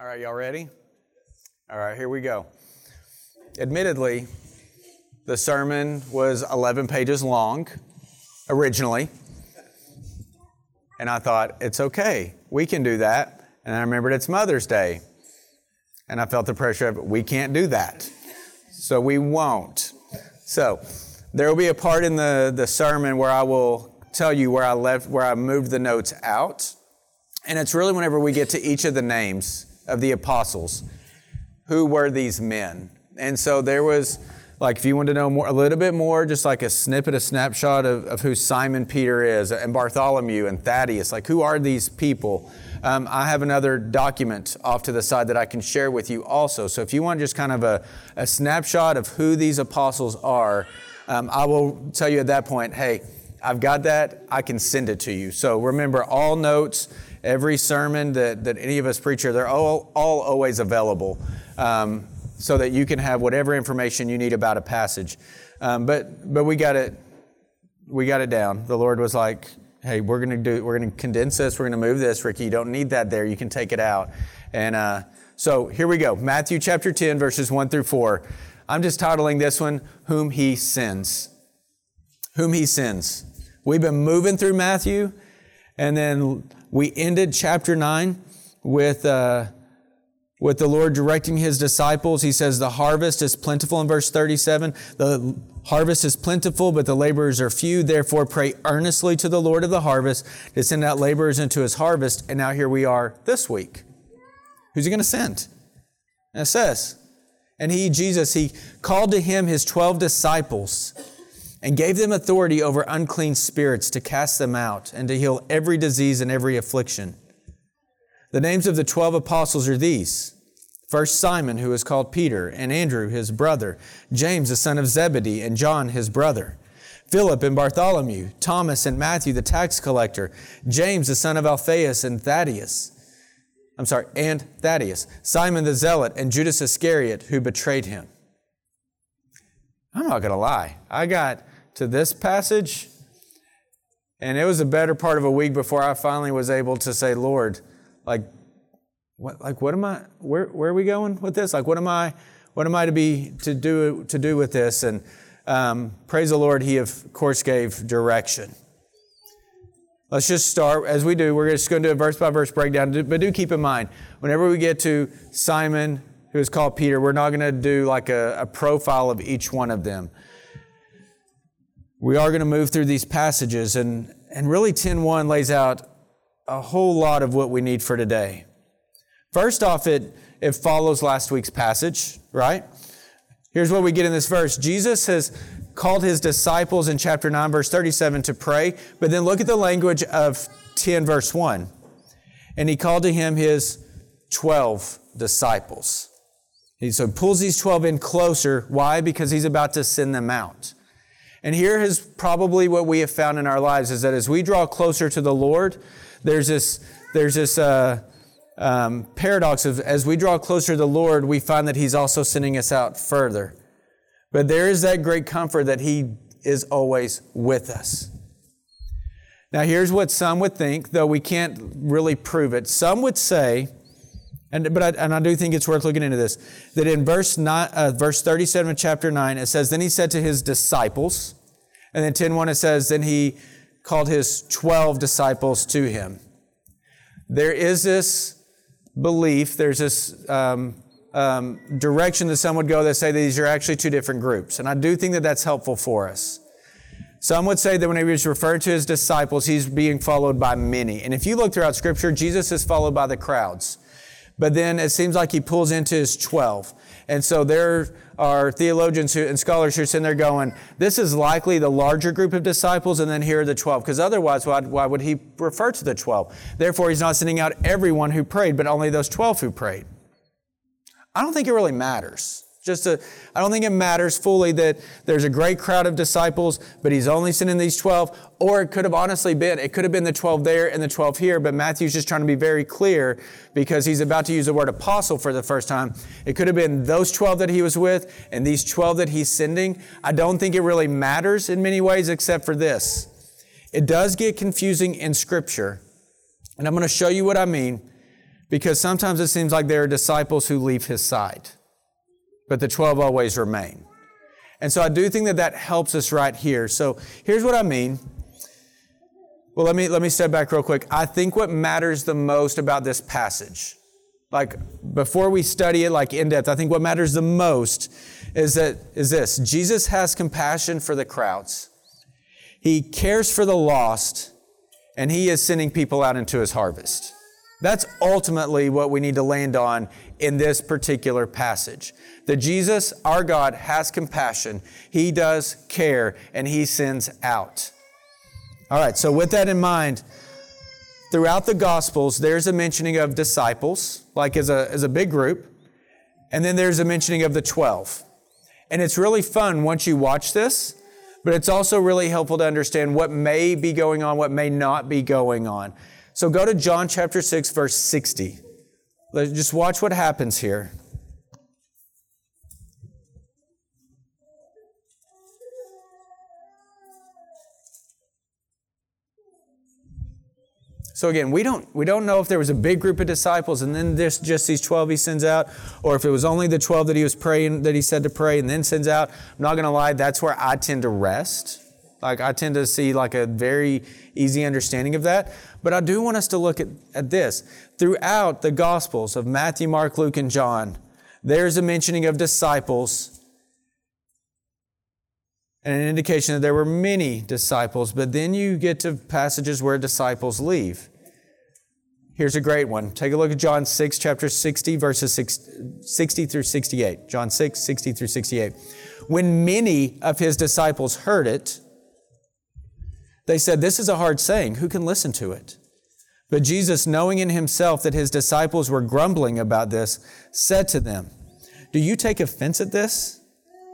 All right, y'all ready? All right, here we go. Admittedly, the sermon was 11 pages long originally. And I thought, it's okay. We can do that. And I remembered it's Mother's Day. And I felt the pressure of, we can't do that. So we won't. So there will be a part in the, the sermon where I will tell you where I left, where I moved the notes out. And it's really whenever we get to each of the names of the apostles. Who were these men? And so there was, like, if you want to know more, a little bit more, just like a snippet, a snapshot of, of who Simon Peter is, and Bartholomew and Thaddeus, like, who are these people? Um, I have another document off to the side that I can share with you also. So if you want just kind of a, a snapshot of who these apostles are, um, I will tell you at that point, hey, I've got that. I can send it to you. So remember, all notes, every sermon that, that any of us preach here, they're all, all always available um, so that you can have whatever information you need about a passage. Um, but, but we got it, we got it down. The Lord was like, hey, we're going to do, we're going to condense this. We're going to move this. Ricky, you don't need that there. You can take it out. And uh, so here we go. Matthew chapter 10, verses 1 through 4. I'm just titling this one, Whom He Sends. Whom He Sends. We've been moving through Matthew, and then we ended chapter 9 with, uh, with the Lord directing his disciples. He says, The harvest is plentiful in verse 37. The harvest is plentiful, but the laborers are few. Therefore, pray earnestly to the Lord of the harvest to send out laborers into his harvest. And now here we are this week. Who's he going to send? And it says, And he, Jesus, he called to him his 12 disciples and gave them authority over unclean spirits to cast them out and to heal every disease and every affliction. The names of the 12 apostles are these. First Simon, who is called Peter, and Andrew, his brother, James, the son of Zebedee, and John, his brother, Philip and Bartholomew, Thomas and Matthew, the tax collector, James, the son of Alphaeus, and Thaddeus. I'm sorry, and Thaddeus, Simon the zealot, and Judas Iscariot, who betrayed him. I'm not going to lie. I got to this passage, and it was a better part of a week before I finally was able to say, Lord, like, what, like, what am I? Where, where are we going with this? Like, what am I? What am I to be to do to do with this? And um, praise the Lord, He of course gave direction. Let's just start as we do. We're just going to do a verse by verse breakdown. But do keep in mind, whenever we get to Simon, who is called Peter, we're not going to do like a, a profile of each one of them we are going to move through these passages, and, and really 10.1 lays out a whole lot of what we need for today. First off, it, it follows last week's passage, right? Here's what we get in this verse Jesus has called his disciples in chapter 9, verse 37 to pray, but then look at the language of 10, verse 1. And he called to him his 12 disciples. He so pulls these 12 in closer. Why? Because he's about to send them out. And here is probably what we have found in our lives is that as we draw closer to the Lord, there's this, there's this uh, um, paradox of as we draw closer to the Lord, we find that He's also sending us out further. But there is that great comfort that He is always with us. Now, here's what some would think, though we can't really prove it. Some would say, and, but I, and I do think it's worth looking into this. That in verse, nine, uh, verse 37 of chapter 9, it says, Then he said to his disciples, and then 10 1 it says, Then he called his 12 disciples to him. There is this belief, there's this um, um, direction that some would go that say these are actually two different groups. And I do think that that's helpful for us. Some would say that when he was referred to his disciples, he's being followed by many. And if you look throughout Scripture, Jesus is followed by the crowds. But then it seems like he pulls into his 12. And so there are theologians who, and scholars who are sitting there going, this is likely the larger group of disciples, and then here are the 12. Because otherwise, why, why would he refer to the 12? Therefore, he's not sending out everyone who prayed, but only those 12 who prayed. I don't think it really matters. Just I don't think it matters fully that there's a great crowd of disciples, but he's only sending these 12. Or it could have honestly been, it could have been the 12 there and the 12 here, but Matthew's just trying to be very clear because he's about to use the word apostle for the first time. It could have been those 12 that he was with and these 12 that he's sending. I don't think it really matters in many ways except for this. It does get confusing in Scripture, and I'm going to show you what I mean because sometimes it seems like there are disciples who leave his side, but the 12 always remain. And so I do think that that helps us right here. So here's what I mean. Well, let me, let me step back real quick. I think what matters the most about this passage, like before we study it like in depth, I think what matters the most is that is this. Jesus has compassion for the crowds. He cares for the lost and he is sending people out into his harvest. That's ultimately what we need to land on in this particular passage. That Jesus, our God, has compassion, He does care, and He sends out. All right, so with that in mind, throughout the Gospels, there's a mentioning of disciples, like as a, as a big group, and then there's a mentioning of the 12. And it's really fun once you watch this, but it's also really helpful to understand what may be going on, what may not be going on. So go to John chapter 6, verse 60. Let's just watch what happens here. So again, we don't we don't know if there was a big group of disciples and then there's just these 12 he sends out, or if it was only the 12 that he was praying that he said to pray and then sends out. I'm not gonna lie, that's where I tend to rest. Like I tend to see like a very easy understanding of that. But I do want us to look at, at this. Throughout the Gospels of Matthew, Mark, Luke, and John, there's a mentioning of disciples and an indication that there were many disciples, but then you get to passages where disciples leave. Here's a great one. Take a look at John 6, chapter 60, verses 60 through 68. John 6, 60 through 68. When many of his disciples heard it, they said, This is a hard saying. Who can listen to it? But Jesus, knowing in himself that his disciples were grumbling about this, said to them, Do you take offense at this?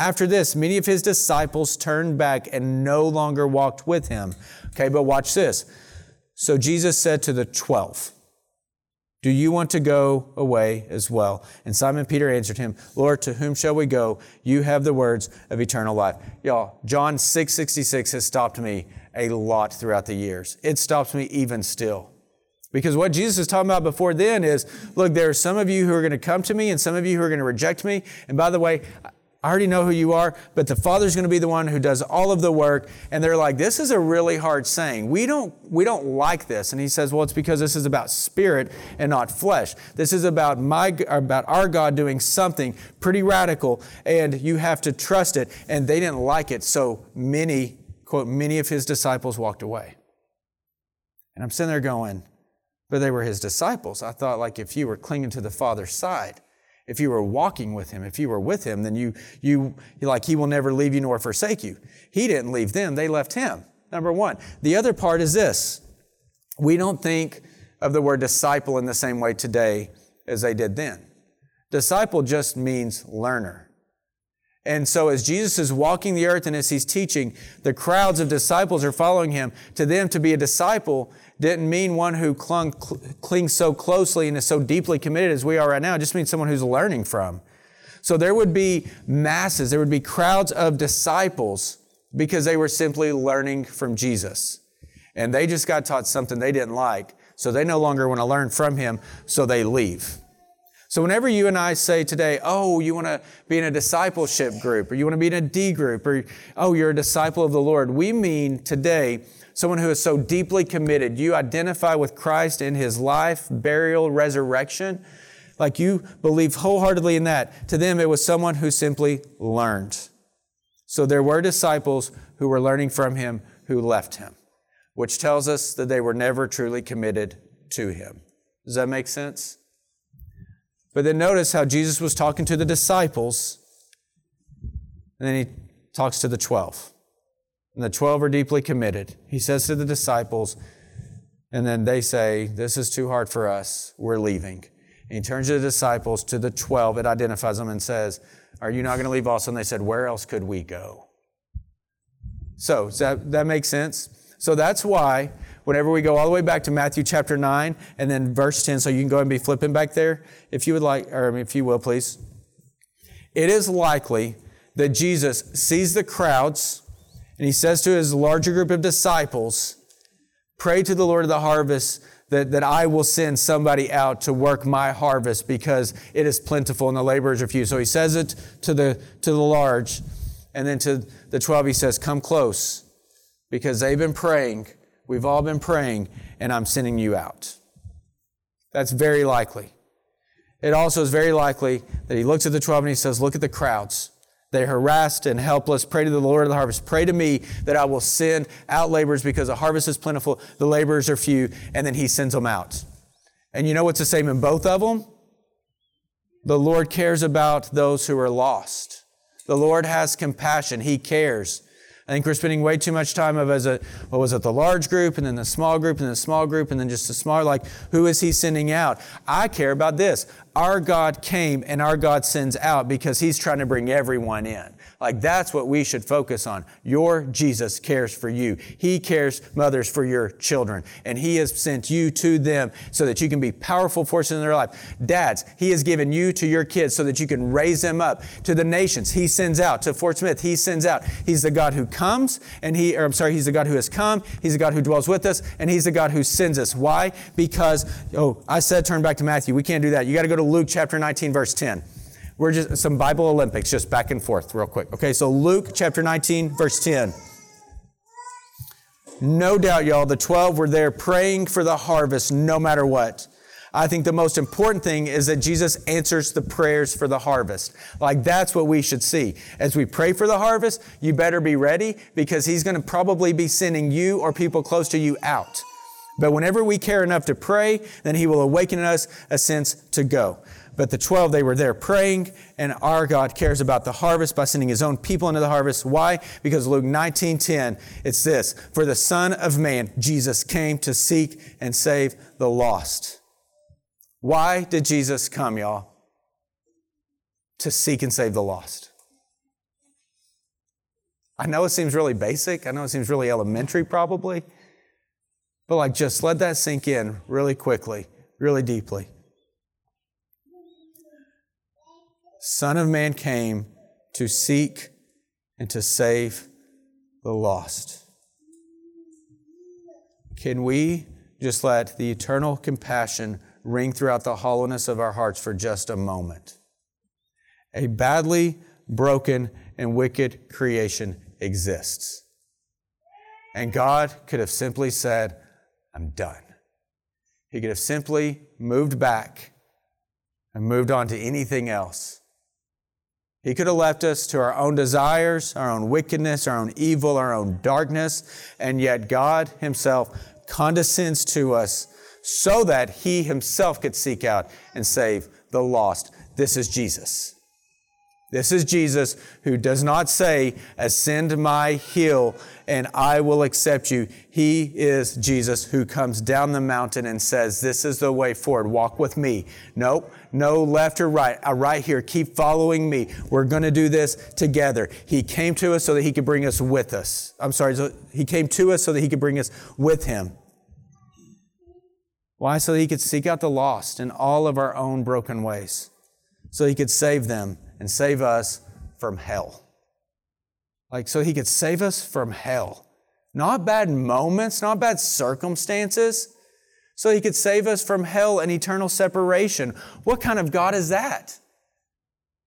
After this, many of his disciples turned back and no longer walked with him. Okay, but watch this. So Jesus said to the twelve, do you want to go away as well? And Simon Peter answered him, Lord, to whom shall we go? You have the words of eternal life. Y'all, John 666 has stopped me a lot throughout the years. It stops me even still. Because what Jesus is talking about before then is, look, there are some of you who are going to come to me and some of you who are going to reject me. And by the way, I already know who you are, but the Father's going to be the one who does all of the work. And they're like, this is a really hard saying. We don't, we don't like this. And he says, well, it's because this is about spirit and not flesh. This is about my, about our God doing something pretty radical and you have to trust it. And they didn't like it. So many, quote, many of his disciples walked away. And I'm sitting there going, but they were his disciples. I thought like if you were clinging to the Father's side, if you were walking with him, if you were with him, then you, you, like, he will never leave you nor forsake you. He didn't leave them, they left him. Number one. The other part is this. We don't think of the word disciple in the same way today as they did then. Disciple just means learner. And so as Jesus is walking the earth and as he's teaching, the crowds of disciples are following him. To them, to be a disciple didn't mean one who clung, cl- clings so closely and is so deeply committed as we are right now. It just means someone who's learning from. So there would be masses, there would be crowds of disciples because they were simply learning from Jesus. And they just got taught something they didn't like, so they no longer want to learn from him, so they leave. So whenever you and I say today, oh, you want to be in a discipleship group, or you want to be in a D group, or oh, you're a disciple of the Lord, we mean today someone who is so deeply committed. You identify with Christ in his life, burial, resurrection. Like you believe wholeheartedly in that. To them, it was someone who simply learned. So there were disciples who were learning from him who left him, which tells us that they were never truly committed to him. Does that make sense? But then notice how Jesus was talking to the disciples, and then he talks to the 12 and the 12 are deeply committed. He says to the disciples, and then they say, This is too hard for us. We're leaving. And he turns to the disciples, to the 12, it identifies them and says, Are you not going to leave also? And they said, Where else could we go? So, does that, that make sense? So that's why whenever we go all the way back to Matthew chapter 9 and then verse 10, so you can go and be flipping back there, if you would like, or if you will, please. It is likely that Jesus sees the crowds and he says to his larger group of disciples, Pray to the Lord of the harvest that, that I will send somebody out to work my harvest because it is plentiful and the laborers are few. So he says it to the, to the large. And then to the 12, he says, Come close because they've been praying. We've all been praying, and I'm sending you out. That's very likely. It also is very likely that he looks at the 12 and he says, Look at the crowds. They're harassed and helpless. Pray to the Lord of the harvest. Pray to me that I will send out laborers because the harvest is plentiful, the laborers are few, and then he sends them out. And you know what's the same in both of them? The Lord cares about those who are lost. The Lord has compassion. He cares. I think we're spending way too much time of as a what was it the large group and then the small group and then the small group and then just a small like who is he sending out? I care about this. Our God came and our God sends out because he's trying to bring everyone in. Like that's what we should focus on. Your Jesus cares for you. He cares, mothers, for your children. And He has sent you to them so that you can be powerful forces in their life. Dads, He has given you to your kids so that you can raise them up. To the nations, He sends out. To Fort Smith, He sends out. He's the God who comes and He, or I'm sorry, He's the God who has come. He's the God who dwells with us and He's the God who sends us. Why? Because, oh, I said turn back to Matthew. We can't do that. You got to go to Luke chapter 19, verse 10. We're just some Bible Olympics, just back and forth, real quick. Okay, so Luke chapter 19, verse 10. No doubt, y'all, the 12 were there praying for the harvest no matter what. I think the most important thing is that Jesus answers the prayers for the harvest. Like that's what we should see. As we pray for the harvest, you better be ready because he's going to probably be sending you or people close to you out. But whenever we care enough to pray, then he will awaken in us a sense to go. But the 12, they were there praying, and our God cares about the harvest by sending his own people into the harvest. Why? Because Luke 19 10, it's this For the Son of Man, Jesus came to seek and save the lost. Why did Jesus come, y'all? To seek and save the lost. I know it seems really basic. I know it seems really elementary, probably. But like, just let that sink in really quickly, really deeply. Son of Man came to seek and to save the lost. Can we just let the eternal compassion ring throughout the hollowness of our hearts for just a moment? A badly broken and wicked creation exists. And God could have simply said, I'm done. He could have simply moved back and moved on to anything else. He could have left us to our own desires, our own wickedness, our own evil, our own darkness, and yet God Himself condescends to us so that He Himself could seek out and save the lost. This is Jesus. This is Jesus who does not say, Ascend my hill and I will accept you. He is Jesus who comes down the mountain and says, This is the way forward. Walk with me. Nope. No left or right. Uh, right here. Keep following me. We're going to do this together. He came to us so that he could bring us with us. I'm sorry. So he came to us so that he could bring us with him. Why? So that he could seek out the lost in all of our own broken ways. So he could save them and save us from hell. Like, so he could save us from hell. Not bad moments, not bad circumstances. So he could save us from hell and eternal separation. What kind of God is that?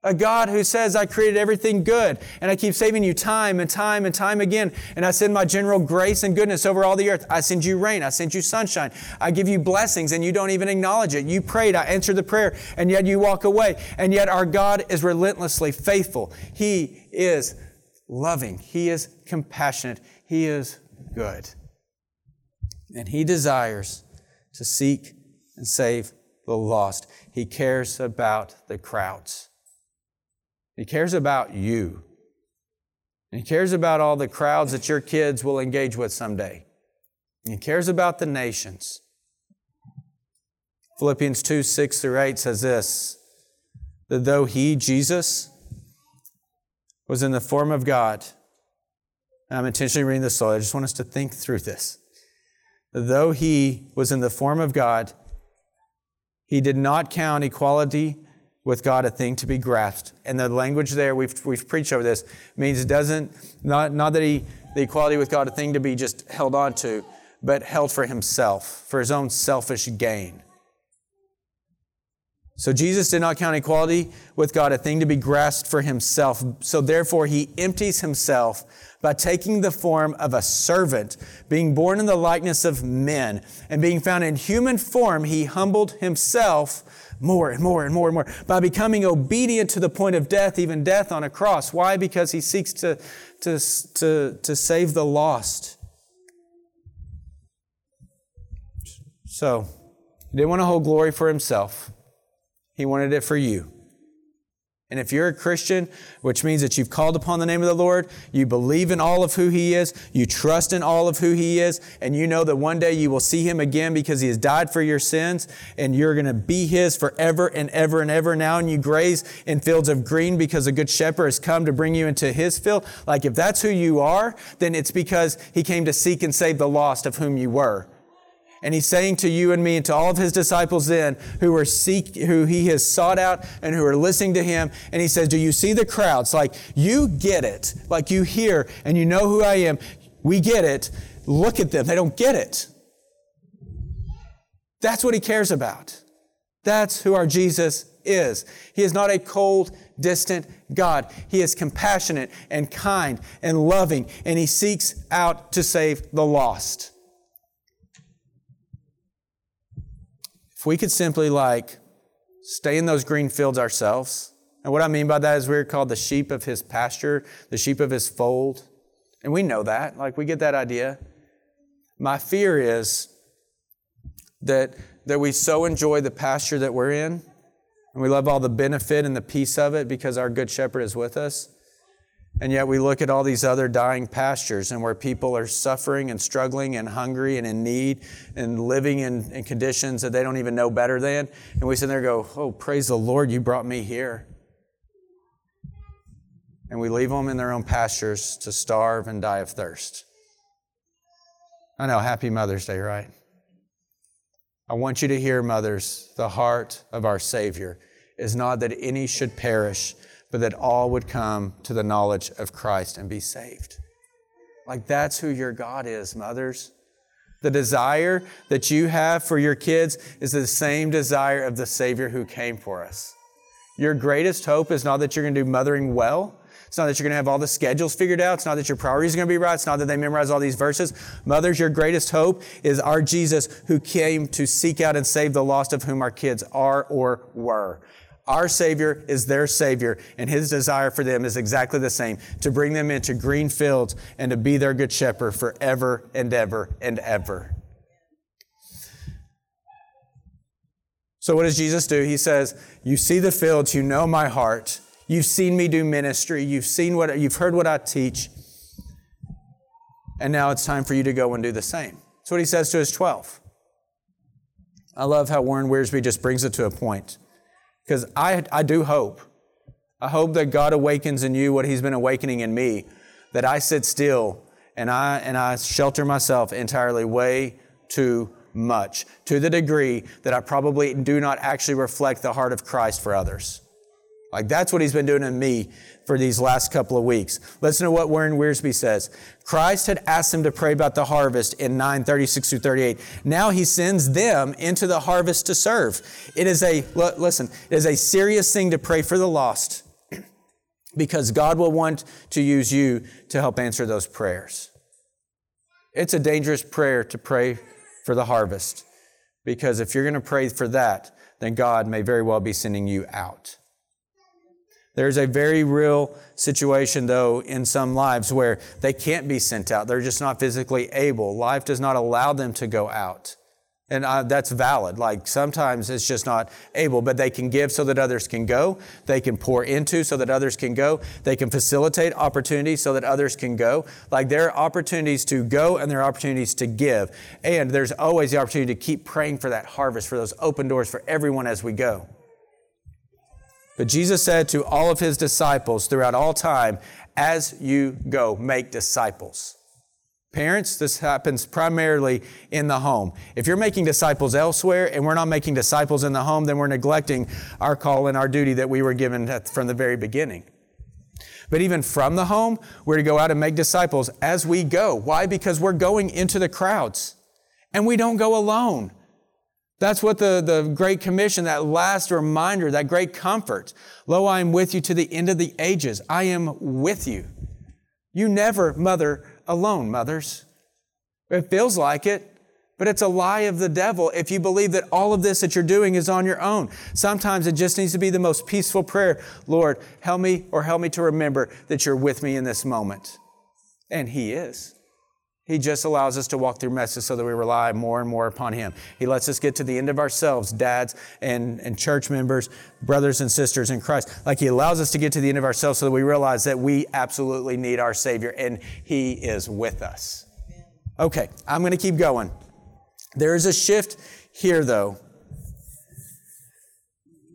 A God who says, I created everything good and I keep saving you time and time and time again. And I send my general grace and goodness over all the earth. I send you rain. I send you sunshine. I give you blessings and you don't even acknowledge it. You prayed. I answered the prayer and yet you walk away. And yet our God is relentlessly faithful. He is loving. He is compassionate. He is good. And He desires to seek and save the lost. He cares about the crowds. He cares about you. And he cares about all the crowds that your kids will engage with someday. he cares about the nations. Philippians 2 6 through 8 says this that though he, Jesus, was in the form of God, I'm intentionally reading this slowly, I just want us to think through this. That Though he was in the form of God, he did not count equality with God a thing to be grasped. And the language there, we've, we've preached over this, means it doesn't, not, not that he, the equality with God a thing to be just held on to, but held for himself, for his own selfish gain. So Jesus did not count equality with God a thing to be grasped for himself. So therefore he empties himself by taking the form of a servant, being born in the likeness of men, and being found in human form, he humbled himself more and more and more and more by becoming obedient to the point of death, even death on a cross. Why? Because he seeks to, to, to, to save the lost. So, he didn't want to hold glory for himself. He wanted it for you. And if you're a Christian, which means that you've called upon the name of the Lord, you believe in all of who He is, you trust in all of who He is, and you know that one day you will see Him again because He has died for your sins, and you're going to be His forever and ever and ever now, and you graze in fields of green because a good shepherd has come to bring you into His field. Like if that's who you are, then it's because He came to seek and save the lost of whom you were. And he's saying to you and me and to all of his disciples then who are seek, who he has sought out and who are listening to him. And he says, do you see the crowds? Like you get it. Like you hear and you know who I am. We get it. Look at them. They don't get it. That's what he cares about. That's who our Jesus is. He is not a cold, distant God. He is compassionate and kind and loving, and he seeks out to save the lost. If we could simply like stay in those green fields ourselves, and what I mean by that is we're called the sheep of his pasture, the sheep of his fold. And we know that, like we get that idea. My fear is that, that we so enjoy the pasture that we're in, and we love all the benefit and the peace of it because our good shepherd is with us, and yet we look at all these other dying pastures and where people are suffering and struggling and hungry and in need and living in, in conditions that they don't even know better than. And we sit there and go, Oh, praise the Lord, you brought me here. And we leave them in their own pastures to starve and die of thirst. I know, happy Mother's Day, right? I want you to hear, mothers, the heart of our Savior is not that any should perish but that all would come to the knowledge of Christ and be saved. Like that's who your God is, mothers. The desire that you have for your kids is the same desire of the Savior who came for us. Your greatest hope is not that you're going to do mothering well. It's not that you're going to have all the schedules figured out. It's not that your priorities are going to be right. It's not that they memorize all these verses. Mothers, your greatest hope is our Jesus who came to seek out and save the lost of whom our kids are or were. Our Savior is their Savior, and His desire for them is exactly the same to bring them into green fields and to be their good shepherd forever and ever and ever. So, what does Jesus do? He says, You see the fields, you know my heart, you've seen me do ministry, you've seen what, you've heard what I teach, and now it's time for you to go and do the same. That's what he says to his 12. I love how Warren Wiersbe just brings it to a point. Because I, I do hope. I hope that God awakens in you what He's been awakening in me, that I sit still and I, and I shelter myself entirely way too much, to the degree that I probably do not actually reflect the heart of Christ for others. Like that's what he's been doing in me for these last couple of weeks. Listen to what Warren Wiersbe says. Christ had asked them to pray about the harvest in 9, 36 through 38. Now he sends them into the harvest to serve. It is a, listen, it is a serious thing to pray for the lost because God will want to use you to help answer those prayers. It's a dangerous prayer to pray for the harvest because if you're going to pray for that, then God may very well be sending you out. There's a very real situation, though, in some lives where they can't be sent out. They're just not physically able. Life does not allow them to go out. And uh, that's valid. Like sometimes it's just not able, but they can give so that others can go. They can pour into so that others can go. They can facilitate opportunities so that others can go. Like there are opportunities to go and there are opportunities to give. And there's always the opportunity to keep praying for that harvest, for those open doors for everyone as we go. But Jesus said to all of his disciples throughout all time, as you go, make disciples. Parents, this happens primarily in the home. If you're making disciples elsewhere and we're not making disciples in the home, then we're neglecting our call and our duty that we were given from the very beginning. But even from the home, we're to go out and make disciples as we go. Why? Because we're going into the crowds and we don't go alone. That's what the, the Great Commission, that last reminder, that great comfort. Lo, I am with you to the end of the ages. I am with you. You never mother alone, mothers. It feels like it, but it's a lie of the devil if you believe that all of this that you're doing is on your own. Sometimes it just needs to be the most peaceful prayer Lord, help me or help me to remember that you're with me in this moment. And He is. He just allows us to walk through messes so that we rely more and more upon Him. He lets us get to the end of ourselves, dads and, and church members, brothers and sisters in Christ. Like He allows us to get to the end of ourselves so that we realize that we absolutely need our Savior and He is with us. Okay, I'm going to keep going. There is a shift here, though,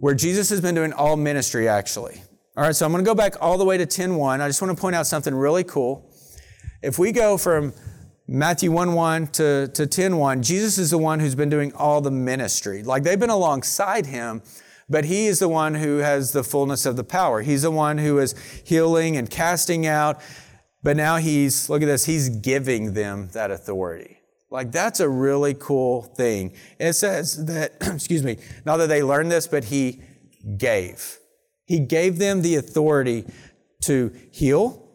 where Jesus has been doing all ministry, actually. All right, so I'm going to go back all the way to 10.1. I just want to point out something really cool. If we go from Matthew 1 1 to, to 10 1, Jesus is the one who's been doing all the ministry. Like they've been alongside him, but he is the one who has the fullness of the power. He's the one who is healing and casting out, but now he's, look at this, he's giving them that authority. Like that's a really cool thing. It says that, excuse me, not that they learned this, but he gave. He gave them the authority to heal,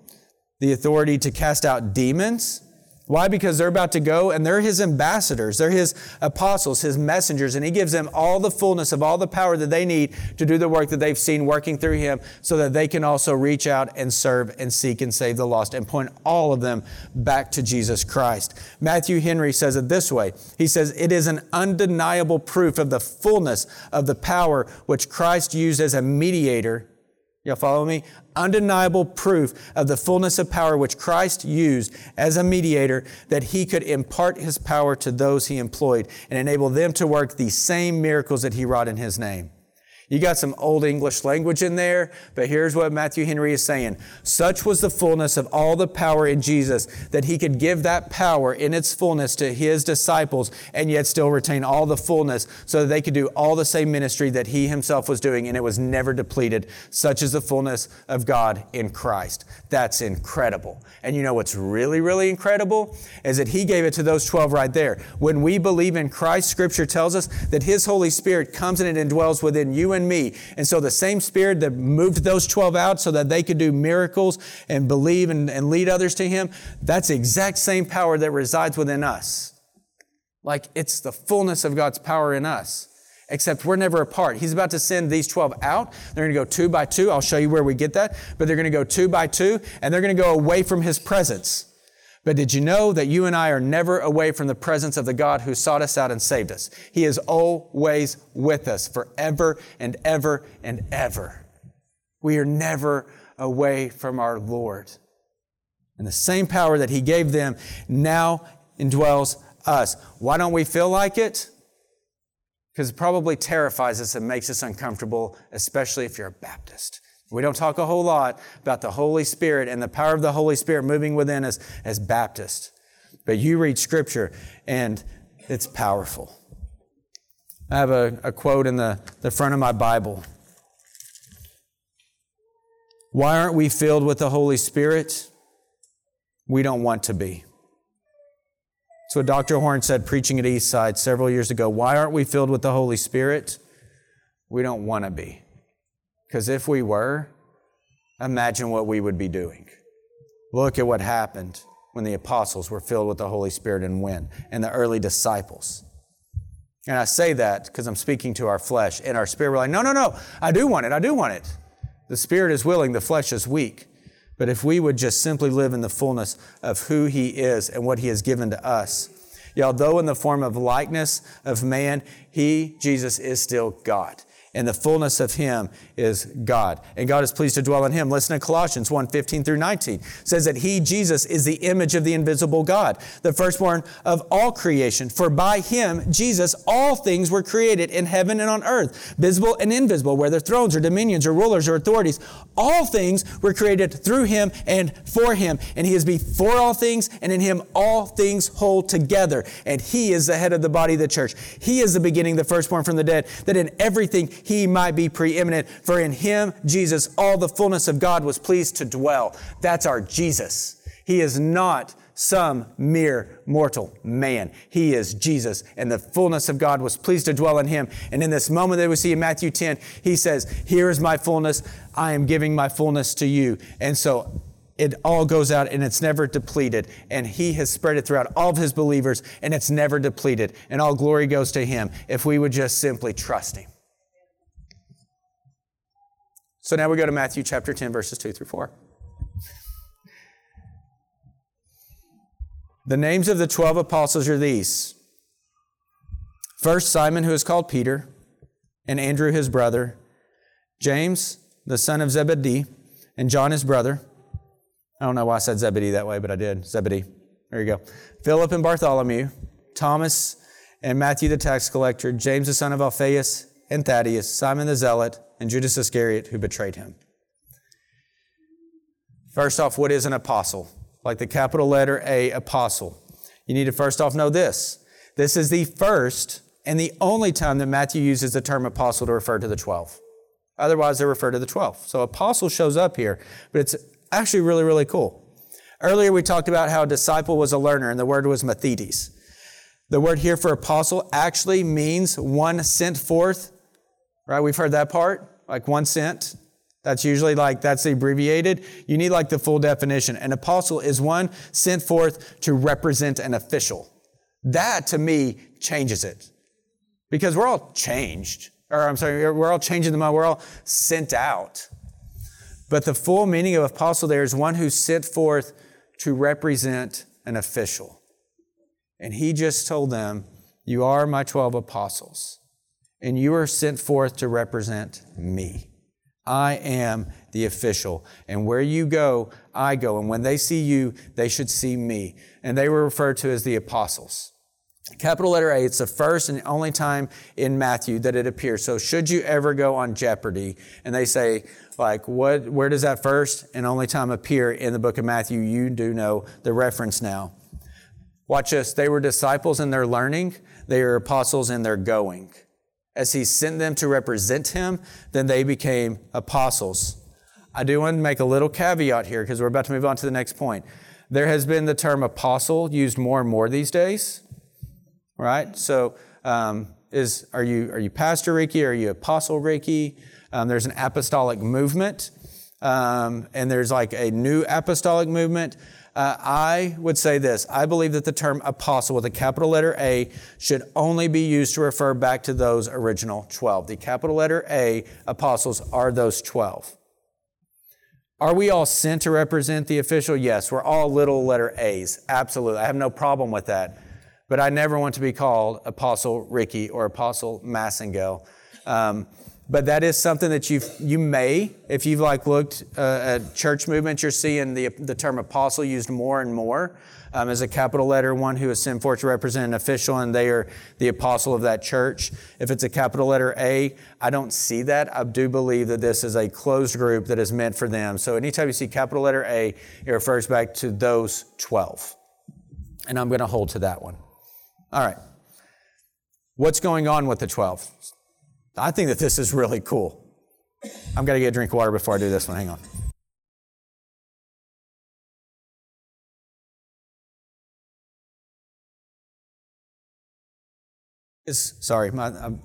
the authority to cast out demons, why? Because they're about to go and they're his ambassadors. They're his apostles, his messengers, and he gives them all the fullness of all the power that they need to do the work that they've seen working through him so that they can also reach out and serve and seek and save the lost and point all of them back to Jesus Christ. Matthew Henry says it this way. He says, it is an undeniable proof of the fullness of the power which Christ used as a mediator Y'all follow me? Undeniable proof of the fullness of power which Christ used as a mediator that he could impart his power to those he employed and enable them to work the same miracles that he wrought in his name. You got some old English language in there, but here's what Matthew Henry is saying. Such was the fullness of all the power in Jesus that he could give that power in its fullness to his disciples and yet still retain all the fullness so that they could do all the same ministry that he himself was doing and it was never depleted. Such is the fullness of God in Christ. That's incredible. And you know what's really, really incredible? Is that he gave it to those 12 right there. When we believe in Christ, scripture tells us that his Holy Spirit comes and it indwells within you and and me. And so the same spirit that moved those 12 out so that they could do miracles and believe and, and lead others to him, that's the exact same power that resides within us. Like it's the fullness of God's power in us except we're never apart. He's about to send these 12 out. They're going to go two by two. I'll show you where we get that. But they're going to go two by two, and they're going to go away from His presence. But did you know that you and I are never away from the presence of the God who sought us out and saved us? He is always with us forever and ever and ever. We are never away from our Lord. And the same power that He gave them now indwells us. Why don't we feel like it? Because it probably terrifies us and makes us uncomfortable, especially if you're a Baptist. We don't talk a whole lot about the Holy Spirit and the power of the Holy Spirit moving within us as Baptists. But you read Scripture and it's powerful. I have a, a quote in the, the front of my Bible. Why aren't we filled with the Holy Spirit? We don't want to be. That's what Dr. Horn said preaching at Eastside several years ago. Why aren't we filled with the Holy Spirit? We don't want to be. Because if we were, imagine what we would be doing. Look at what happened when the apostles were filled with the Holy Spirit and when, and the early disciples. And I say that because I'm speaking to our flesh and our spirit. We're like, no, no, no, I do want it. I do want it. The spirit is willing, the flesh is weak. But if we would just simply live in the fullness of who He is and what He has given to us, Y'all, though in the form of likeness of man, he, Jesus, is still God and the fullness of him is God. And God is pleased to dwell in him. Listen to Colossians 1 15 through 19. It says that he, Jesus, is the image of the invisible God, the firstborn of all creation. For by him, Jesus, all things were created in heaven and on earth, visible and invisible, whether thrones or dominions or rulers or authorities. All things were created through him and for him. And he is before all things, and in him all things hold together. And he is the head of the body of the church. He is the beginning, the firstborn from the dead, that in everything he might be preeminent. For in him, Jesus, all the fullness of God was pleased to dwell. That's our Jesus. He is not some mere mortal man. He is Jesus, and the fullness of God was pleased to dwell in him. And in this moment that we see in Matthew 10, he says, Here is my fullness. I am giving my fullness to you. And so it all goes out and it's never depleted. And he has spread it throughout all of his believers, and it's never depleted. And all glory goes to him if we would just simply trust him. So now we go to Matthew chapter 10, verses 2 through 4. The names of the 12 apostles are these First, Simon, who is called Peter, and Andrew, his brother, James, the son of Zebedee, and John, his brother. I don't know why I said Zebedee that way, but I did. Zebedee. There you go. Philip and Bartholomew, Thomas and Matthew the tax collector, James the son of Alphaeus and Thaddeus, Simon the zealot, and Judas Iscariot who betrayed him. First off, what is an apostle? Like the capital letter A, apostle. You need to first off know this. This is the first and the only time that Matthew uses the term apostle to refer to the 12. Otherwise, they refer to the 12. So apostle shows up here, but it's actually really, really cool. Earlier, we talked about how a disciple was a learner, and the word was mathetes. The word here for apostle actually means one sent forth, right? We've heard that part like one sent. That's usually like, that's abbreviated. You need like the full definition. An apostle is one sent forth to represent an official. That to me changes it. Because we're all changed. Or I'm sorry, we're all changing the mind. We're all sent out. But the full meaning of apostle there is one who's sent forth to represent an official. And he just told them, You are my 12 apostles and you are sent forth to represent me. I am the official. And where you go, I go. And when they see you, they should see me. And they were referred to as the apostles. Capital letter A, it's the first and only time in Matthew that it appears. So should you ever go on Jeopardy and they say, like, what, where does that first and only time appear in the book of Matthew? You do know the reference now. Watch this. They were disciples in their learning. They are apostles in their going as he sent them to represent him, then they became apostles. I do want to make a little caveat here because we're about to move on to the next point. There has been the term apostle used more and more these days, right? So, um, is are you are you Pastor Ricky? Are you Apostle Ricky? Um, there's an apostolic movement, um, and there's like a new apostolic movement. Uh, I would say this I believe that the term apostle with a capital letter A should only be used to refer back to those original 12. The capital letter A apostles are those 12. Are we all sent to represent the official? Yes, we're all little letter A's. Absolutely. I have no problem with that. But I never want to be called Apostle Ricky or Apostle Massengale. Um, but that is something that you you may, if you've like looked uh, at church movements, you're seeing the the term apostle used more and more um, as a capital letter one who is sent forth to represent an official, and they are the apostle of that church. If it's a capital letter A, I don't see that. I do believe that this is a closed group that is meant for them. So anytime you see capital letter A, it refers back to those twelve, and I'm going to hold to that one. All right. What's going on with the 12? I think that this is really cool. I'm going to get a drink of water before I do this one. Hang on. Is, sorry, my um,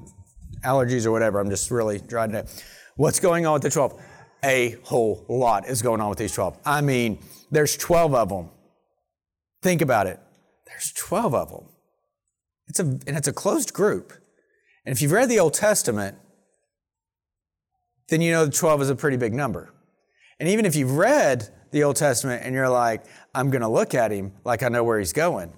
allergies or whatever. I'm just really dry today. What's going on with the 12? A whole lot is going on with these 12. I mean, there's 12 of them. Think about it. There's 12 of them. It's a, and it's a closed group. And if you've read the Old Testament, then you know the 12 is a pretty big number. And even if you've read the Old Testament and you're like, I'm going to look at him like I know where he's going,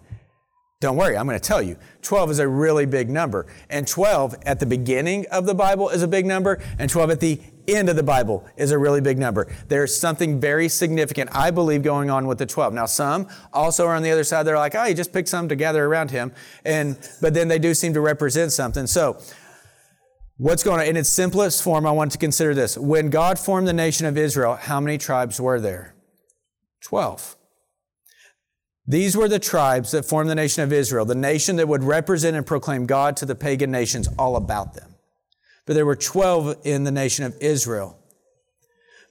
Don't worry, I'm going to tell you. 12 is a really big number. And 12 at the beginning of the Bible is a big number, and 12 at the end of the Bible is a really big number. There's something very significant, I believe, going on with the 12. Now, some also are on the other side. They're like, oh, you just pick some to gather around him. And, but then they do seem to represent something. So, what's going on? In its simplest form, I want to consider this. When God formed the nation of Israel, how many tribes were there? 12. These were the tribes that formed the nation of Israel, the nation that would represent and proclaim God to the pagan nations all about them. But there were 12 in the nation of Israel.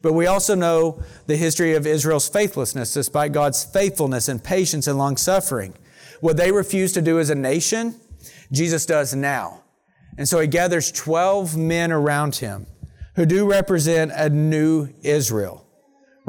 But we also know the history of Israel's faithlessness, despite God's faithfulness and patience and long suffering. What they refused to do as a nation, Jesus does now. And so he gathers 12 men around him who do represent a new Israel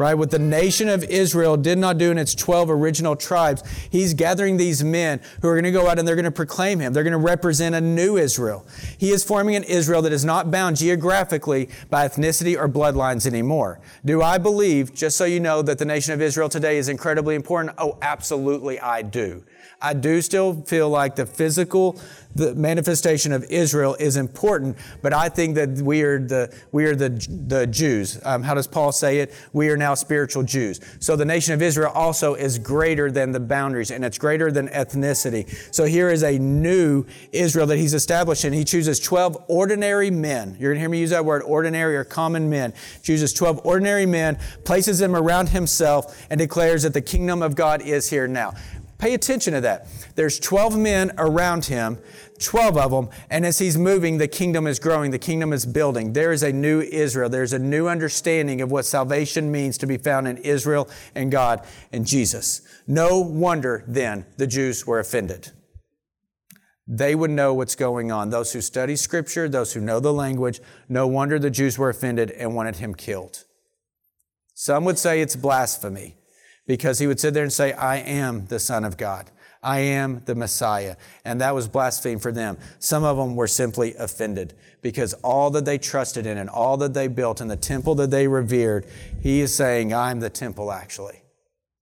right? What the nation of Israel did not do in its 12 original tribes, he's gathering these men who are going to go out and they're going to proclaim him. They're going to represent a new Israel. He is forming an Israel that is not bound geographically by ethnicity or bloodlines anymore. Do I believe, just so you know, that the nation of Israel today is incredibly important? Oh, absolutely, I do. I do still feel like the physical the manifestation of Israel is important, but I think that we are the we are the the Jews. Um, how does Paul say it? We are now spiritual Jews. So the nation of Israel also is greater than the boundaries, and it's greater than ethnicity. So here is a new Israel that he's establishing. He chooses twelve ordinary men. You're going to hear me use that word, ordinary or common men. Chooses twelve ordinary men, places them around himself, and declares that the kingdom of God is here now. Pay attention to that. There's 12 men around him, 12 of them, and as he's moving, the kingdom is growing, the kingdom is building. There is a new Israel. There's a new understanding of what salvation means to be found in Israel and God and Jesus. No wonder then the Jews were offended. They would know what's going on. Those who study scripture, those who know the language, no wonder the Jews were offended and wanted him killed. Some would say it's blasphemy because he would sit there and say, I am the Son of God. I am the Messiah. And that was blasphemy for them. Some of them were simply offended because all that they trusted in and all that they built and the temple that they revered, he is saying, I'm the temple actually.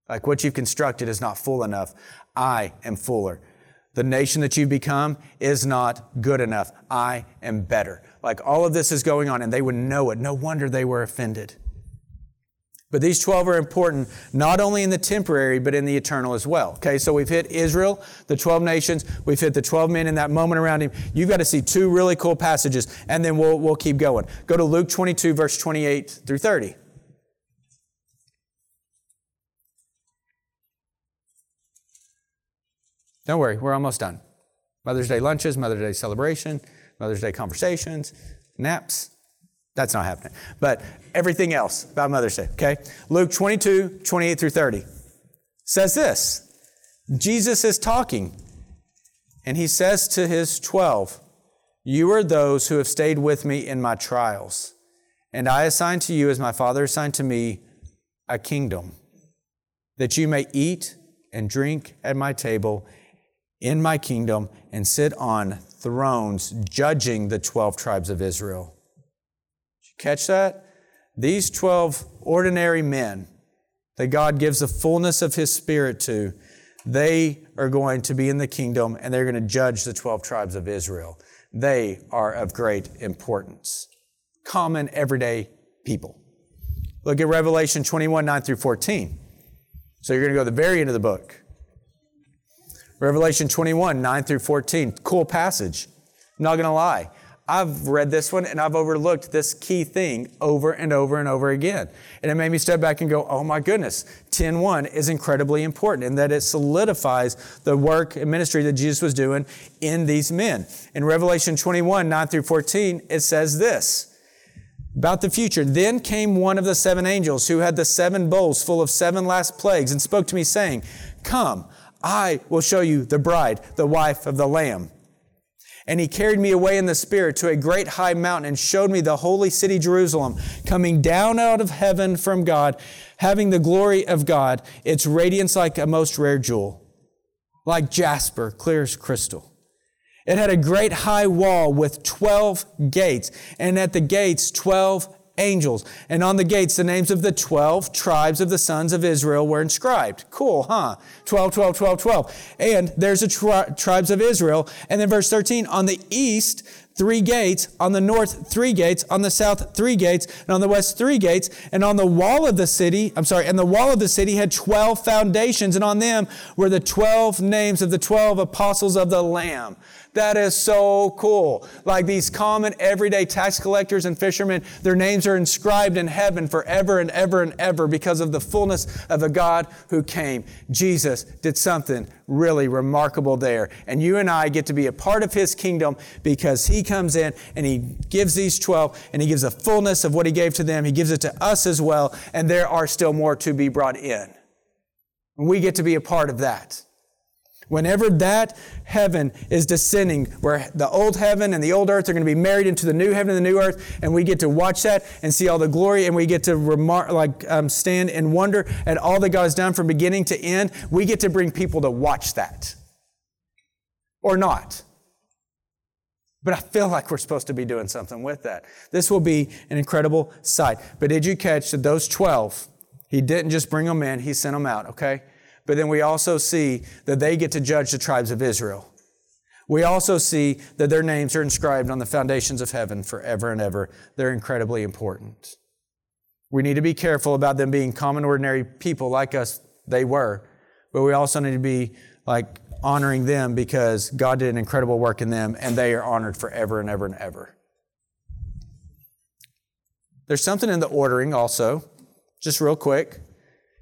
Like what you've constructed is not full enough. I am fuller. The nation that you've become is not good enough. I am better. Like all of this is going on and they would know it. No wonder they were offended. But these 12 are important not only in the temporary, but in the eternal as well. Okay, so we've hit Israel, the 12 nations, we've hit the 12 men in that moment around him. You've got to see two really cool passages, and then we'll, we'll keep going. Go to Luke 22, verse 28 through 30. Don't worry, we're almost done. Mother's Day lunches, Mother's Day celebration, Mother's Day conversations, naps. That's not happening. But everything else about Mother's Day, okay? Luke 22, 28 through 30 says this Jesus is talking, and he says to his 12, You are those who have stayed with me in my trials, and I assign to you, as my Father assigned to me, a kingdom, that you may eat and drink at my table in my kingdom and sit on thrones judging the 12 tribes of Israel. Catch that? These 12 ordinary men that God gives the fullness of His Spirit to, they are going to be in the kingdom and they're going to judge the 12 tribes of Israel. They are of great importance. Common, everyday people. Look at Revelation 21 9 through 14. So you're going to go to the very end of the book. Revelation 21 9 through 14. Cool passage. I'm not going to lie. I've read this one and I've overlooked this key thing over and over and over again. And it made me step back and go, oh my goodness, 10.1 is incredibly important in that it solidifies the work and ministry that Jesus was doing in these men. In Revelation 21, 9 through 14, it says this about the future. Then came one of the seven angels who had the seven bowls full of seven last plagues and spoke to me saying, Come, I will show you the bride, the wife of the Lamb. And he carried me away in the Spirit to a great high mountain and showed me the holy city Jerusalem coming down out of heaven from God, having the glory of God, its radiance like a most rare jewel, like jasper, clear as crystal. It had a great high wall with 12 gates, and at the gates, 12 angels. And on the gates, the names of the 12 tribes of the sons of Israel were inscribed. Cool, huh? 12, 12, 12, 12. And there's the tri- tribes of Israel. And then verse 13, on the east, three gates, on the north, three gates, on the south, three gates, and on the west, three gates. And on the wall of the city, I'm sorry, and the wall of the city had 12 foundations, and on them were the 12 names of the 12 apostles of the Lamb. That is so cool. Like these common everyday tax collectors and fishermen, their names are inscribed in heaven forever and ever and ever because of the fullness of the God who came. Jesus did something really remarkable there. And you and I get to be a part of his kingdom because he comes in and he gives these 12 and he gives a fullness of what he gave to them. He gives it to us as well. And there are still more to be brought in. And we get to be a part of that. Whenever that heaven is descending, where the old heaven and the old earth are going to be married into the new heaven and the new earth, and we get to watch that and see all the glory, and we get to like um, stand in wonder at all that God has done from beginning to end, we get to bring people to watch that, or not. But I feel like we're supposed to be doing something with that. This will be an incredible sight. But did you catch that those 12, he didn't just bring them in, he sent them out, okay? But then we also see that they get to judge the tribes of Israel. We also see that their names are inscribed on the foundations of heaven forever and ever. They're incredibly important. We need to be careful about them being common, ordinary people like us, they were. But we also need to be like honoring them because God did an incredible work in them and they are honored forever and ever and ever. There's something in the ordering also, just real quick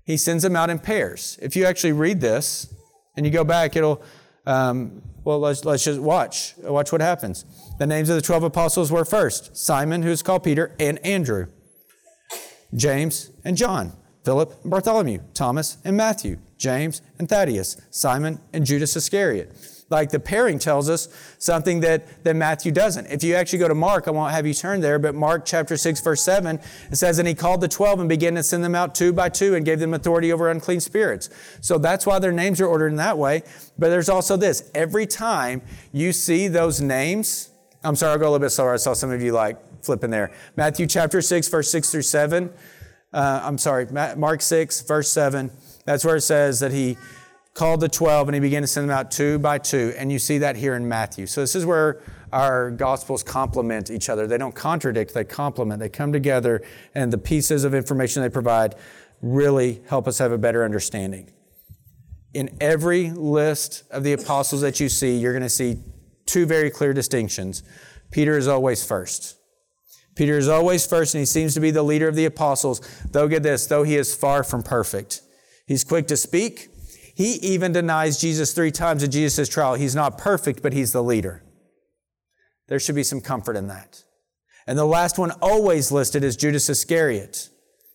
he sends them out in pairs. If you actually read this and you go back, it'll, um, well, let's, let's just watch. Watch what happens. The names of the 12 apostles were first Simon, who's called Peter, and Andrew, James and John, Philip and Bartholomew, Thomas and Matthew, James and Thaddeus, Simon and Judas Iscariot like the pairing tells us something that, that Matthew doesn't. If you actually go to Mark, I won't have you turn there, but Mark chapter 6, verse 7, it says, And he called the 12 and began to send them out two by two and gave them authority over unclean spirits. So that's why their names are ordered in that way. But there's also this every time you see those names, I'm sorry, I'll go a little bit slower. I saw some of you like flipping there. Matthew chapter 6, verse 6 through 7. Uh, I'm sorry, Mark 6, verse 7. That's where it says that he called the 12 and he began to send them out two by two. And you see that here in Matthew. So this is where our gospels complement each other. They don't contradict, they complement. They come together, and the pieces of information they provide really help us have a better understanding. In every list of the apostles that you see, you're going to see two very clear distinctions. Peter is always first. Peter is always first, and he seems to be the leader of the apostles, though, get this, though he is far from perfect. He's quick to speak, he even denies Jesus three times at Jesus' trial. He's not perfect, but he's the leader. There should be some comfort in that. And the last one always listed is Judas Iscariot.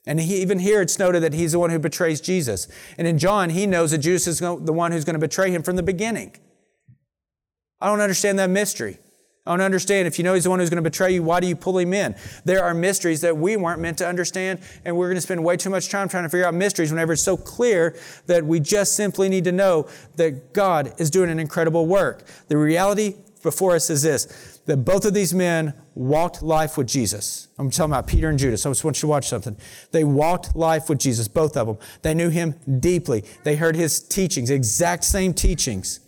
And he, even here it's noted that he's the one who betrays Jesus. And in John, he knows that Judas is the one who's going to betray him from the beginning. I don't understand that mystery. I don't understand. If you know he's the one who's going to betray you, why do you pull him in? There are mysteries that we weren't meant to understand, and we're going to spend way too much time trying to figure out mysteries whenever it's so clear that we just simply need to know that God is doing an incredible work. The reality before us is this that both of these men walked life with Jesus. I'm talking about Peter and Judas. I just want you to watch something. They walked life with Jesus, both of them. They knew him deeply. They heard his teachings, exact same teachings.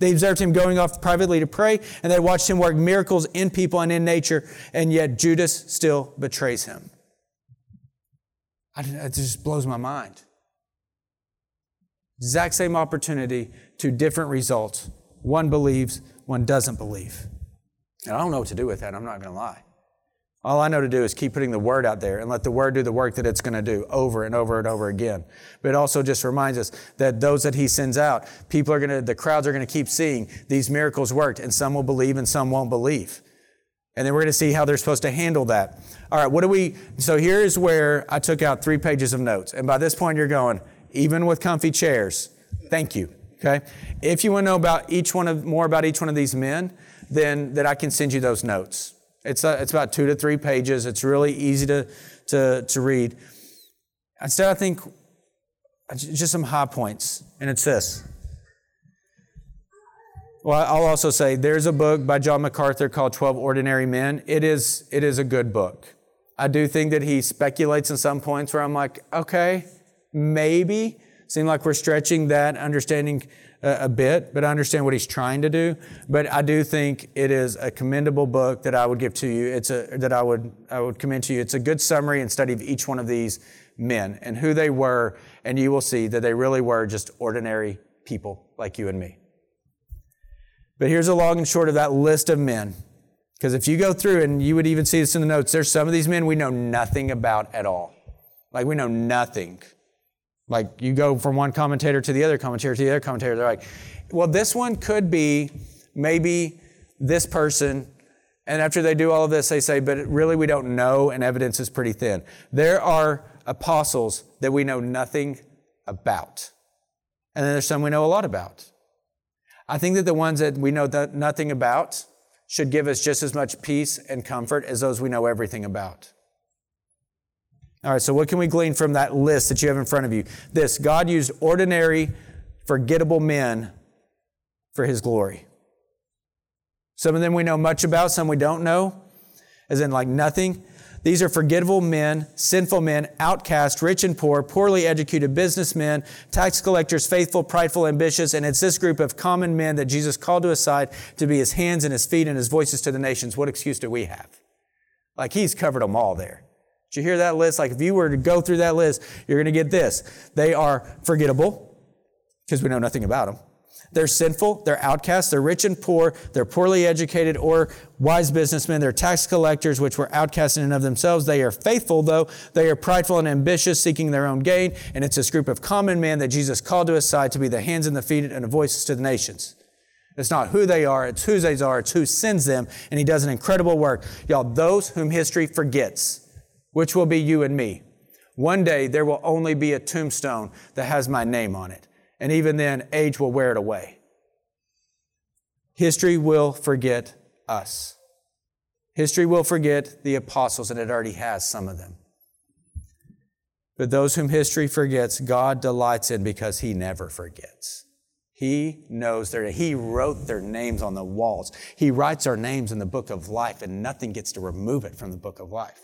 They observed him going off privately to pray, and they watched him work miracles in people and in nature, and yet Judas still betrays him. it just blows my mind. Exact same opportunity, two different results. One believes, one doesn't believe. And I don't know what to do with that, I'm not going to lie. All I know to do is keep putting the word out there and let the word do the work that it's going to do over and over and over again. But it also just reminds us that those that he sends out, people are going to, the crowds are going to keep seeing these miracles worked and some will believe and some won't believe. And then we're going to see how they're supposed to handle that. All right, what do we, so here's where I took out three pages of notes. And by this point you're going, even with comfy chairs, thank you. Okay. If you want to know about each one of, more about each one of these men, then that I can send you those notes. It's, a, it's about two to three pages. It's really easy to, to, to read. Instead, I think just some high points, and it's this. Well, I'll also say there's a book by John MacArthur called 12 Ordinary Men. It is, it is a good book. I do think that he speculates in some points where I'm like, okay, maybe. Seem like we're stretching that understanding a, a bit, but I understand what he's trying to do. But I do think it is a commendable book that I would give to you. It's a that I would I would commend to you. It's a good summary and study of each one of these men and who they were, and you will see that they really were just ordinary people like you and me. But here's a long and short of that list of men. Because if you go through, and you would even see this in the notes, there's some of these men we know nothing about at all. Like we know nothing. Like you go from one commentator to the other commentator to the other commentator, they're like, well, this one could be maybe this person. And after they do all of this, they say, but really we don't know, and evidence is pretty thin. There are apostles that we know nothing about. And then there's some we know a lot about. I think that the ones that we know nothing about should give us just as much peace and comfort as those we know everything about. All right, so what can we glean from that list that you have in front of you? This God used ordinary, forgettable men for his glory. Some of them we know much about, some we don't know, as in like nothing. These are forgettable men, sinful men, outcast, rich and poor, poorly educated businessmen, tax collectors, faithful, prideful, ambitious. And it's this group of common men that Jesus called to his side to be his hands and his feet and his voices to the nations. What excuse do we have? Like he's covered them all there. Did you hear that list? Like if you were to go through that list, you're going to get this. They are forgettable because we know nothing about them. They're sinful, they're outcasts, they're rich and poor, they're poorly educated or wise businessmen, they're tax collectors, which were outcasts in and of themselves. They are faithful, though. They are prideful and ambitious, seeking their own gain. And it's this group of common men that Jesus called to his side to be the hands and the feet and the voices to the nations. It's not who they are, it's whose they are, it's who sends them, and he does an incredible work. Y'all, those whom history forgets, which will be you and me. One day there will only be a tombstone that has my name on it. And even then, age will wear it away. History will forget us. History will forget the apostles, and it already has some of them. But those whom history forgets, God delights in because he never forgets. He knows their He wrote their names on the walls. He writes our names in the book of life, and nothing gets to remove it from the book of life.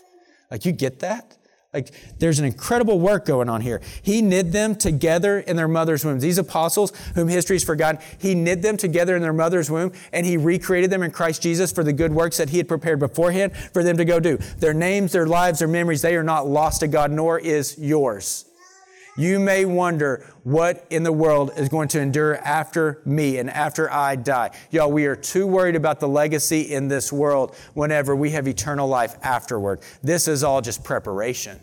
Like, you get that? Like, there's an incredible work going on here. He knit them together in their mother's wombs. These apostles, whom history's forgotten, he knit them together in their mother's womb and he recreated them in Christ Jesus for the good works that he had prepared beforehand for them to go do. Their names, their lives, their memories, they are not lost to God, nor is yours. You may wonder what in the world is going to endure after me and after I die. Y'all, we are too worried about the legacy in this world whenever we have eternal life afterward. This is all just preparation.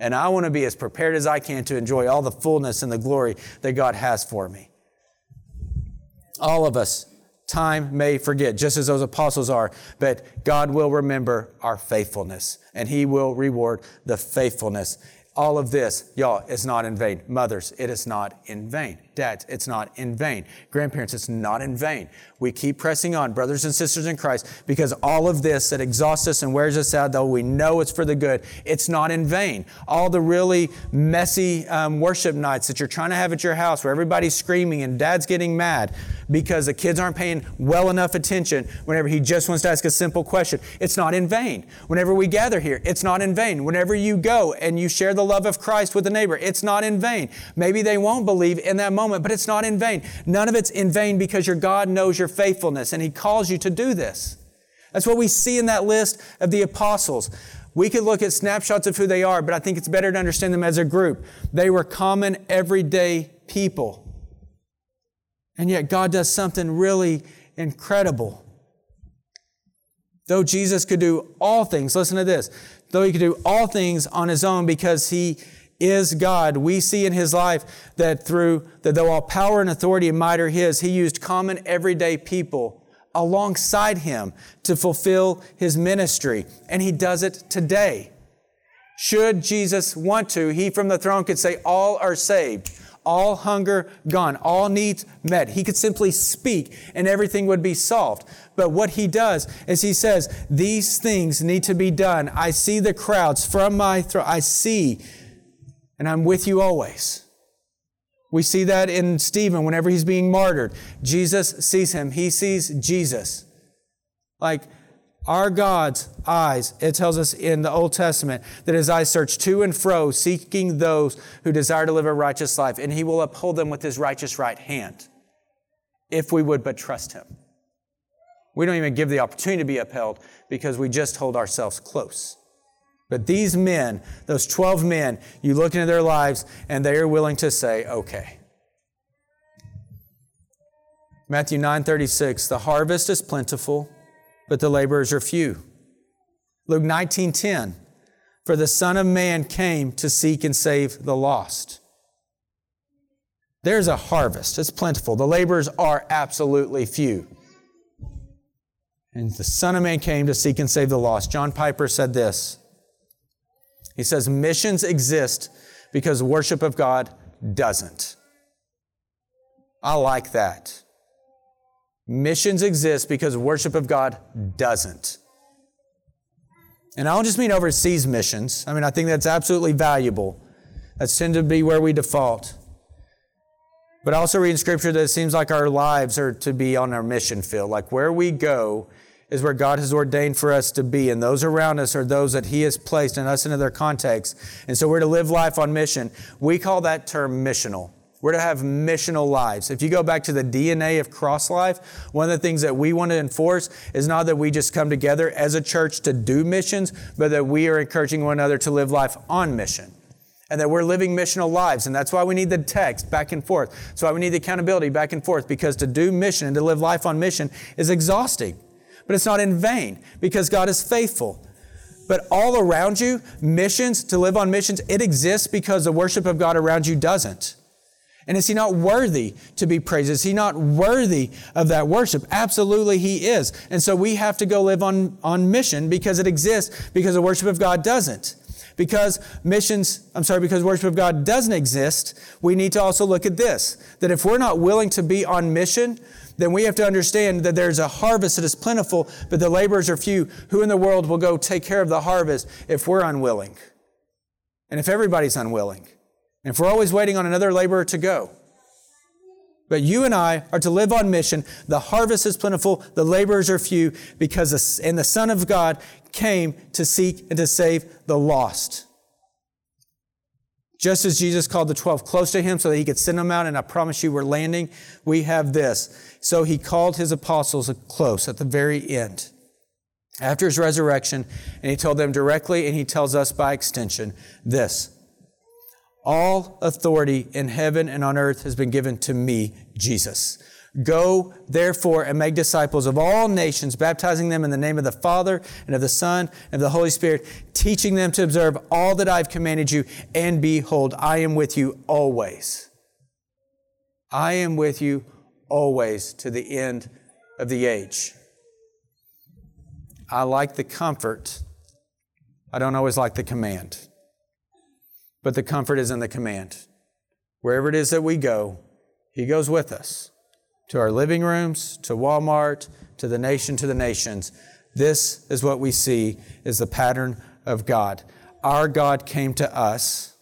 And I want to be as prepared as I can to enjoy all the fullness and the glory that God has for me. All of us, time may forget, just as those apostles are, but God will remember our faithfulness and He will reward the faithfulness all of this, y'all, is not in vain. Mothers, it is not in vain. Dads, it's not in vain. Grandparents, it's not in vain. We keep pressing on, brothers and sisters in Christ, because all of this that exhausts us and wears us out, though we know it's for the good, it's not in vain. All the really messy um, worship nights that you're trying to have at your house where everybody's screaming and dad's getting mad because the kids aren't paying well enough attention whenever he just wants to ask a simple question, it's not in vain. Whenever we gather here, it's not in vain. Whenever you go and you share the love of Christ with a neighbor. It's not in vain. Maybe they won't believe in that moment, but it's not in vain. None of it's in vain because your God knows your faithfulness and He calls you to do this. That's what we see in that list of the apostles. We could look at snapshots of who they are, but I think it's better to understand them as a group. They were common, everyday people. And yet God does something really incredible. Though Jesus could do all things, listen to this though he could do all things on his own because he is God. We see in his life that through that though all power and authority and might are his, he used common everyday people alongside him to fulfill his ministry. And he does it today. Should Jesus want to, he from the throne could say, All are saved all hunger gone, all needs met. He could simply speak and everything would be solved. But what he does is he says, These things need to be done. I see the crowds from my throne. I see, and I'm with you always. We see that in Stephen whenever he's being martyred. Jesus sees him, he sees Jesus. Like, Our God's eyes, it tells us in the Old Testament that his eyes search to and fro, seeking those who desire to live a righteous life, and he will uphold them with his righteous right hand if we would but trust him. We don't even give the opportunity to be upheld because we just hold ourselves close. But these men, those 12 men, you look into their lives and they are willing to say, okay. Matthew 9:36, the harvest is plentiful, but the laborers are few. Luke 19:10, for the Son of Man came to seek and save the lost. There's a harvest. It's plentiful. The laborers are absolutely few. And the Son of Man came to seek and save the lost. John Piper said this. He says, Missions exist because worship of God doesn't. I like that. Missions exist because worship of God doesn't. And I don't just mean overseas missions. I mean, I think that's absolutely valuable. That's tend to be where we default. But I also read in Scripture that it seems like our lives are to be on our mission field. Like where we go is where God has ordained for us to be, and those around us are those that He has placed in us into their context. And so we're to live life on mission. We call that term missional. We're to have missional lives. If you go back to the DNA of CrossLife, one of the things that we want to enforce is not that we just come together as a church to do missions, but that we are encouraging one another to live life on mission. And that we're living missional lives. And that's why we need the text back and forth. That's why we need the accountability back and forth, because to do mission and to live life on mission is exhausting. But it's not in vain, because God is faithful. But all around you, missions, to live on missions, it exists because the worship of God around you doesn't. And is he not worthy to be praised? Is he not worthy of that worship? Absolutely he is. And so we have to go live on, on mission because it exists because the worship of God doesn't. Because missions, I'm sorry, because worship of God doesn't exist, we need to also look at this. That if we're not willing to be on mission, then we have to understand that there's a harvest that is plentiful, but the laborers are few. Who in the world will go take care of the harvest if we're unwilling? And if everybody's unwilling? And if we're always waiting on another laborer to go. But you and I are to live on mission. The harvest is plentiful, the laborers are few, because and the Son of God came to seek and to save the lost. Just as Jesus called the 12 close to him so that he could send them out, and I promise you we're landing, we have this. So he called his apostles close at the very end after his resurrection, and he told them directly, and he tells us by extension this all authority in heaven and on earth has been given to me, Jesus. Go, therefore, and make disciples of all nations, baptizing them in the name of the Father and of the Son and of the Holy Spirit, teaching them to observe all that I've commanded you. And behold, I am with you always. I am with you always to the end of the age. I like the comfort. I don't always like the command but the comfort is in the command. Wherever it is that we go, He goes with us to our living rooms, to Walmart, to the nation, to the nations. This is what we see is the pattern of God. Our God came to us.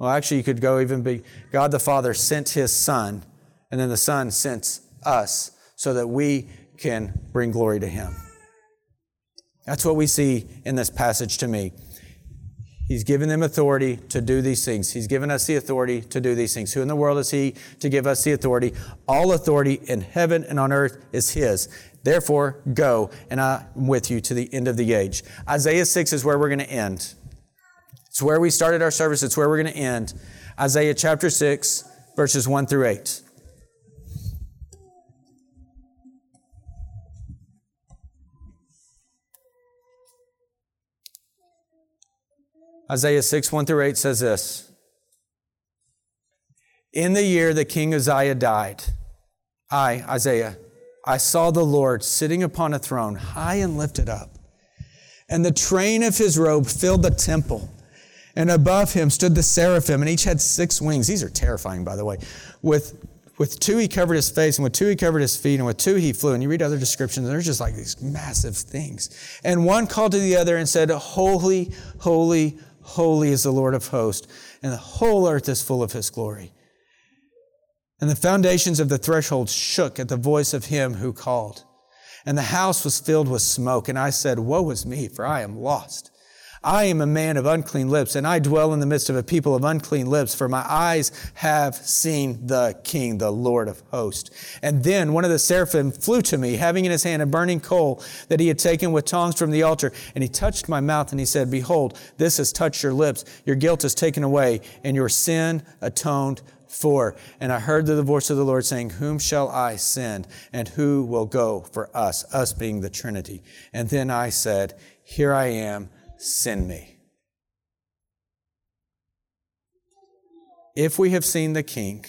Well, actually, you could go even be God the Father sent His Son, and then the Son sent us so that we can bring glory to Him. That's what we see in this passage to me. He's given them authority to do these things. He's given us the authority to do these things. Who in the world is He to give us the authority? All authority in heaven and on earth is His. Therefore, go, and I'm with you to the end of the age. Isaiah 6 is where we're going to end. It's where we started our service, it's where we're going to end. Isaiah chapter 6, verses 1 through 8. Isaiah 6, 1 through 8 says this In the year that King Uzziah died, I, Isaiah, I saw the Lord sitting upon a throne, high and lifted up, and the train of his robe filled the temple. And above him stood the seraphim, and each had six wings. These are terrifying, by the way. With with two he covered his face, and with two he covered his feet, and with two he flew. And you read other descriptions, there's just like these massive things. And one called to the other and said, Holy, holy, Holy is the Lord of hosts, and the whole earth is full of his glory. And the foundations of the threshold shook at the voice of him who called. And the house was filled with smoke. And I said, Woe is me, for I am lost. I am a man of unclean lips, and I dwell in the midst of a people of unclean lips, for my eyes have seen the King, the Lord of hosts. And then one of the seraphim flew to me, having in his hand a burning coal that he had taken with tongs from the altar, and he touched my mouth, and he said, Behold, this has touched your lips. Your guilt is taken away, and your sin atoned for. And I heard the voice of the Lord saying, Whom shall I send, and who will go for us? Us being the Trinity. And then I said, Here I am send me. If we have seen the King,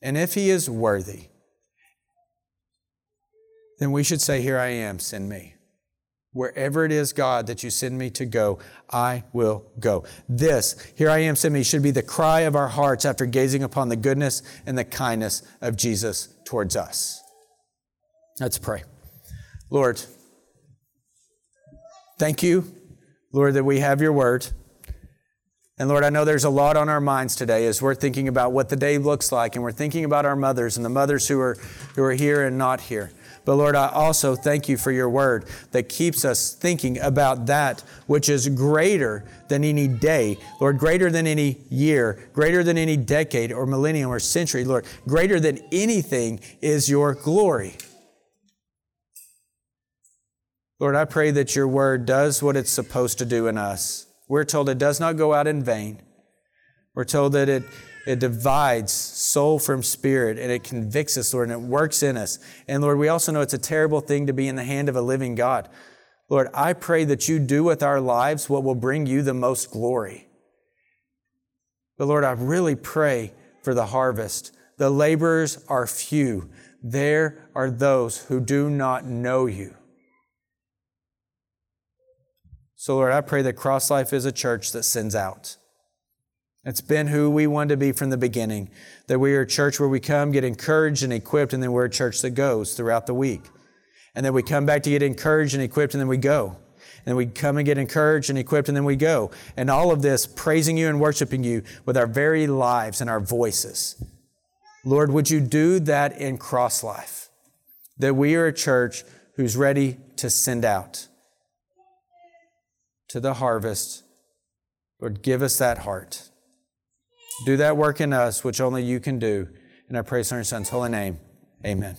and if he is worthy, then we should say, Here I am, send me. Wherever it is, God, that you send me to go, I will go. This, here I am, send me, should be the cry of our hearts after gazing upon the goodness and the kindness of Jesus towards us. Let's pray. Lord, thank you Lord, that we have your word. And Lord, I know there's a lot on our minds today as we're thinking about what the day looks like and we're thinking about our mothers and the mothers who are, who are here and not here. But Lord, I also thank you for your word that keeps us thinking about that which is greater than any day, Lord, greater than any year, greater than any decade or millennium or century, Lord, greater than anything is your glory. Lord, I pray that your word does what it's supposed to do in us. We're told it does not go out in vain. We're told that it, it divides soul from spirit and it convicts us, Lord, and it works in us. And Lord, we also know it's a terrible thing to be in the hand of a living God. Lord, I pray that you do with our lives what will bring you the most glory. But Lord, I really pray for the harvest. The laborers are few. There are those who do not know you. So, Lord, I pray that CrossLife is a church that sends out. It's been who we wanted to be from the beginning. That we are a church where we come, get encouraged and equipped, and then we're a church that goes throughout the week. And then we come back to get encouraged and equipped, and then we go. And we come and get encouraged and equipped, and then we go. And all of this praising you and worshiping you with our very lives and our voices. Lord, would you do that in CrossLife? That we are a church who's ready to send out to the harvest. Lord, give us that heart. Do that work in us, which only you can do. And I pray in your son's holy name. Amen.